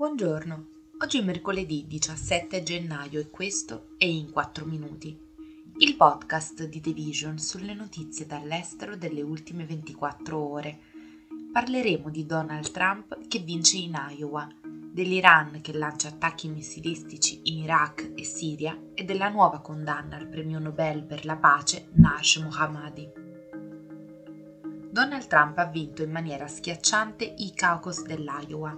Buongiorno, oggi è mercoledì 17 gennaio e questo è In 4 Minuti, il podcast di The Vision sulle notizie dall'estero delle ultime 24 ore. Parleremo di Donald Trump che vince in Iowa, dell'Iran che lancia attacchi missilistici in Iraq e Siria e della nuova condanna al premio Nobel per la pace Nash Mohammadi. Donald Trump ha vinto in maniera schiacciante i caucus dell'Iowa,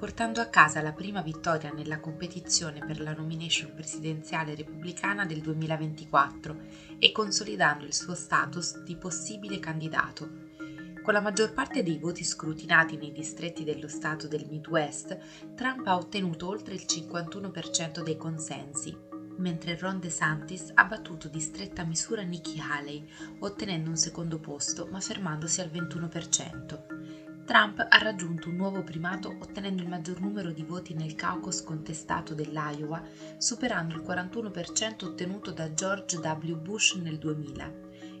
portando a casa la prima vittoria nella competizione per la nomination presidenziale repubblicana del 2024 e consolidando il suo status di possibile candidato. Con la maggior parte dei voti scrutinati nei distretti dello Stato del Midwest, Trump ha ottenuto oltre il 51% dei consensi, mentre Ron DeSantis ha battuto di stretta misura Nikki Haley, ottenendo un secondo posto ma fermandosi al 21%. Trump ha raggiunto un nuovo primato ottenendo il maggior numero di voti nel caucus contestato dell'Iowa, superando il 41% ottenuto da George W. Bush nel 2000.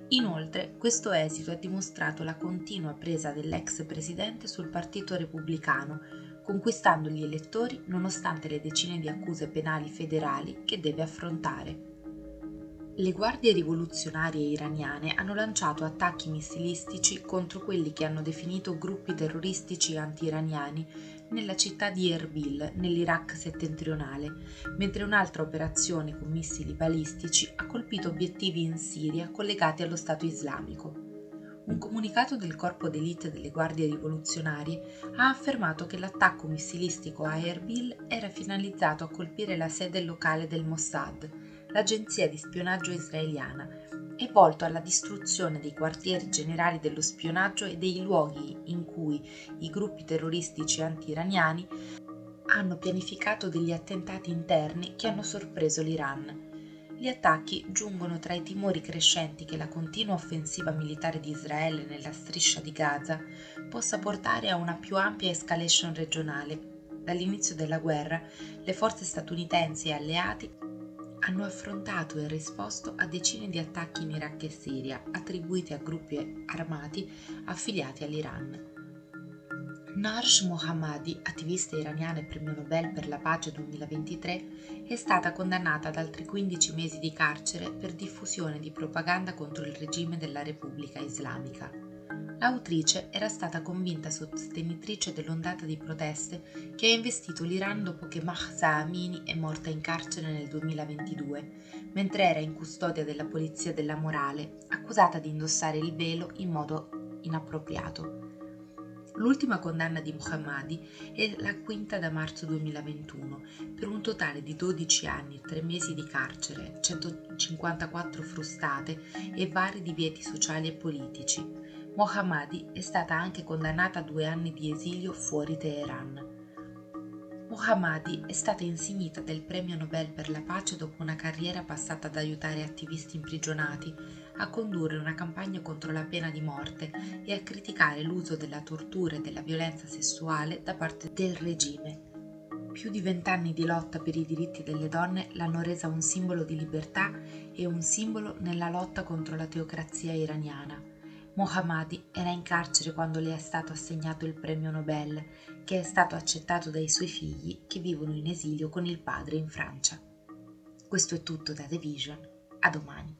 Inoltre, questo esito ha dimostrato la continua presa dell'ex presidente sul Partito Repubblicano, conquistando gli elettori nonostante le decine di accuse penali federali che deve affrontare. Le guardie rivoluzionarie iraniane hanno lanciato attacchi missilistici contro quelli che hanno definito gruppi terroristici anti-iraniani nella città di Erbil, nell'Iraq settentrionale, mentre un'altra operazione con missili balistici ha colpito obiettivi in Siria collegati allo Stato islamico. Un comunicato del corpo d'élite delle guardie rivoluzionarie ha affermato che l'attacco missilistico a Erbil era finalizzato a colpire la sede locale del Mossad, l'agenzia di spionaggio israeliana, è volto alla distruzione dei quartieri generali dello spionaggio e dei luoghi in cui i gruppi terroristici anti-iraniani hanno pianificato degli attentati interni che hanno sorpreso l'Iran. Gli attacchi giungono tra i timori crescenti che la continua offensiva militare di Israele nella striscia di Gaza possa portare a una più ampia escalation regionale. Dall'inizio della guerra, le forze statunitensi e alleati hanno affrontato e risposto a decine di attacchi in Iraq e Siria attribuiti a gruppi armati affiliati all'Iran. Narsh Mohammadi, attivista iraniana e premio Nobel per la pace 2023, è stata condannata ad altri 15 mesi di carcere per diffusione di propaganda contro il regime della Repubblica Islamica. L'autrice era stata convinta sostenitrice dell'ondata di proteste che ha investito l'Iran dopo che Mahsa Amini è morta in carcere nel 2022, mentre era in custodia della polizia della morale, accusata di indossare il velo in modo inappropriato. L'ultima condanna di Mohammadi è la quinta da marzo 2021, per un totale di 12 anni e 3 mesi di carcere, 154 frustate e vari divieti sociali e politici. Mohammadi è stata anche condannata a due anni di esilio fuori Teheran. Mohammadi è stata insignita del premio Nobel per la pace dopo una carriera passata ad aiutare attivisti imprigionati, a condurre una campagna contro la pena di morte e a criticare l'uso della tortura e della violenza sessuale da parte del regime. Più di vent'anni di lotta per i diritti delle donne l'hanno resa un simbolo di libertà e un simbolo nella lotta contro la teocrazia iraniana. Mohammadi era in carcere quando le è stato assegnato il premio Nobel, che è stato accettato dai suoi figli che vivono in esilio con il padre in Francia. Questo è tutto da The Vision. A domani.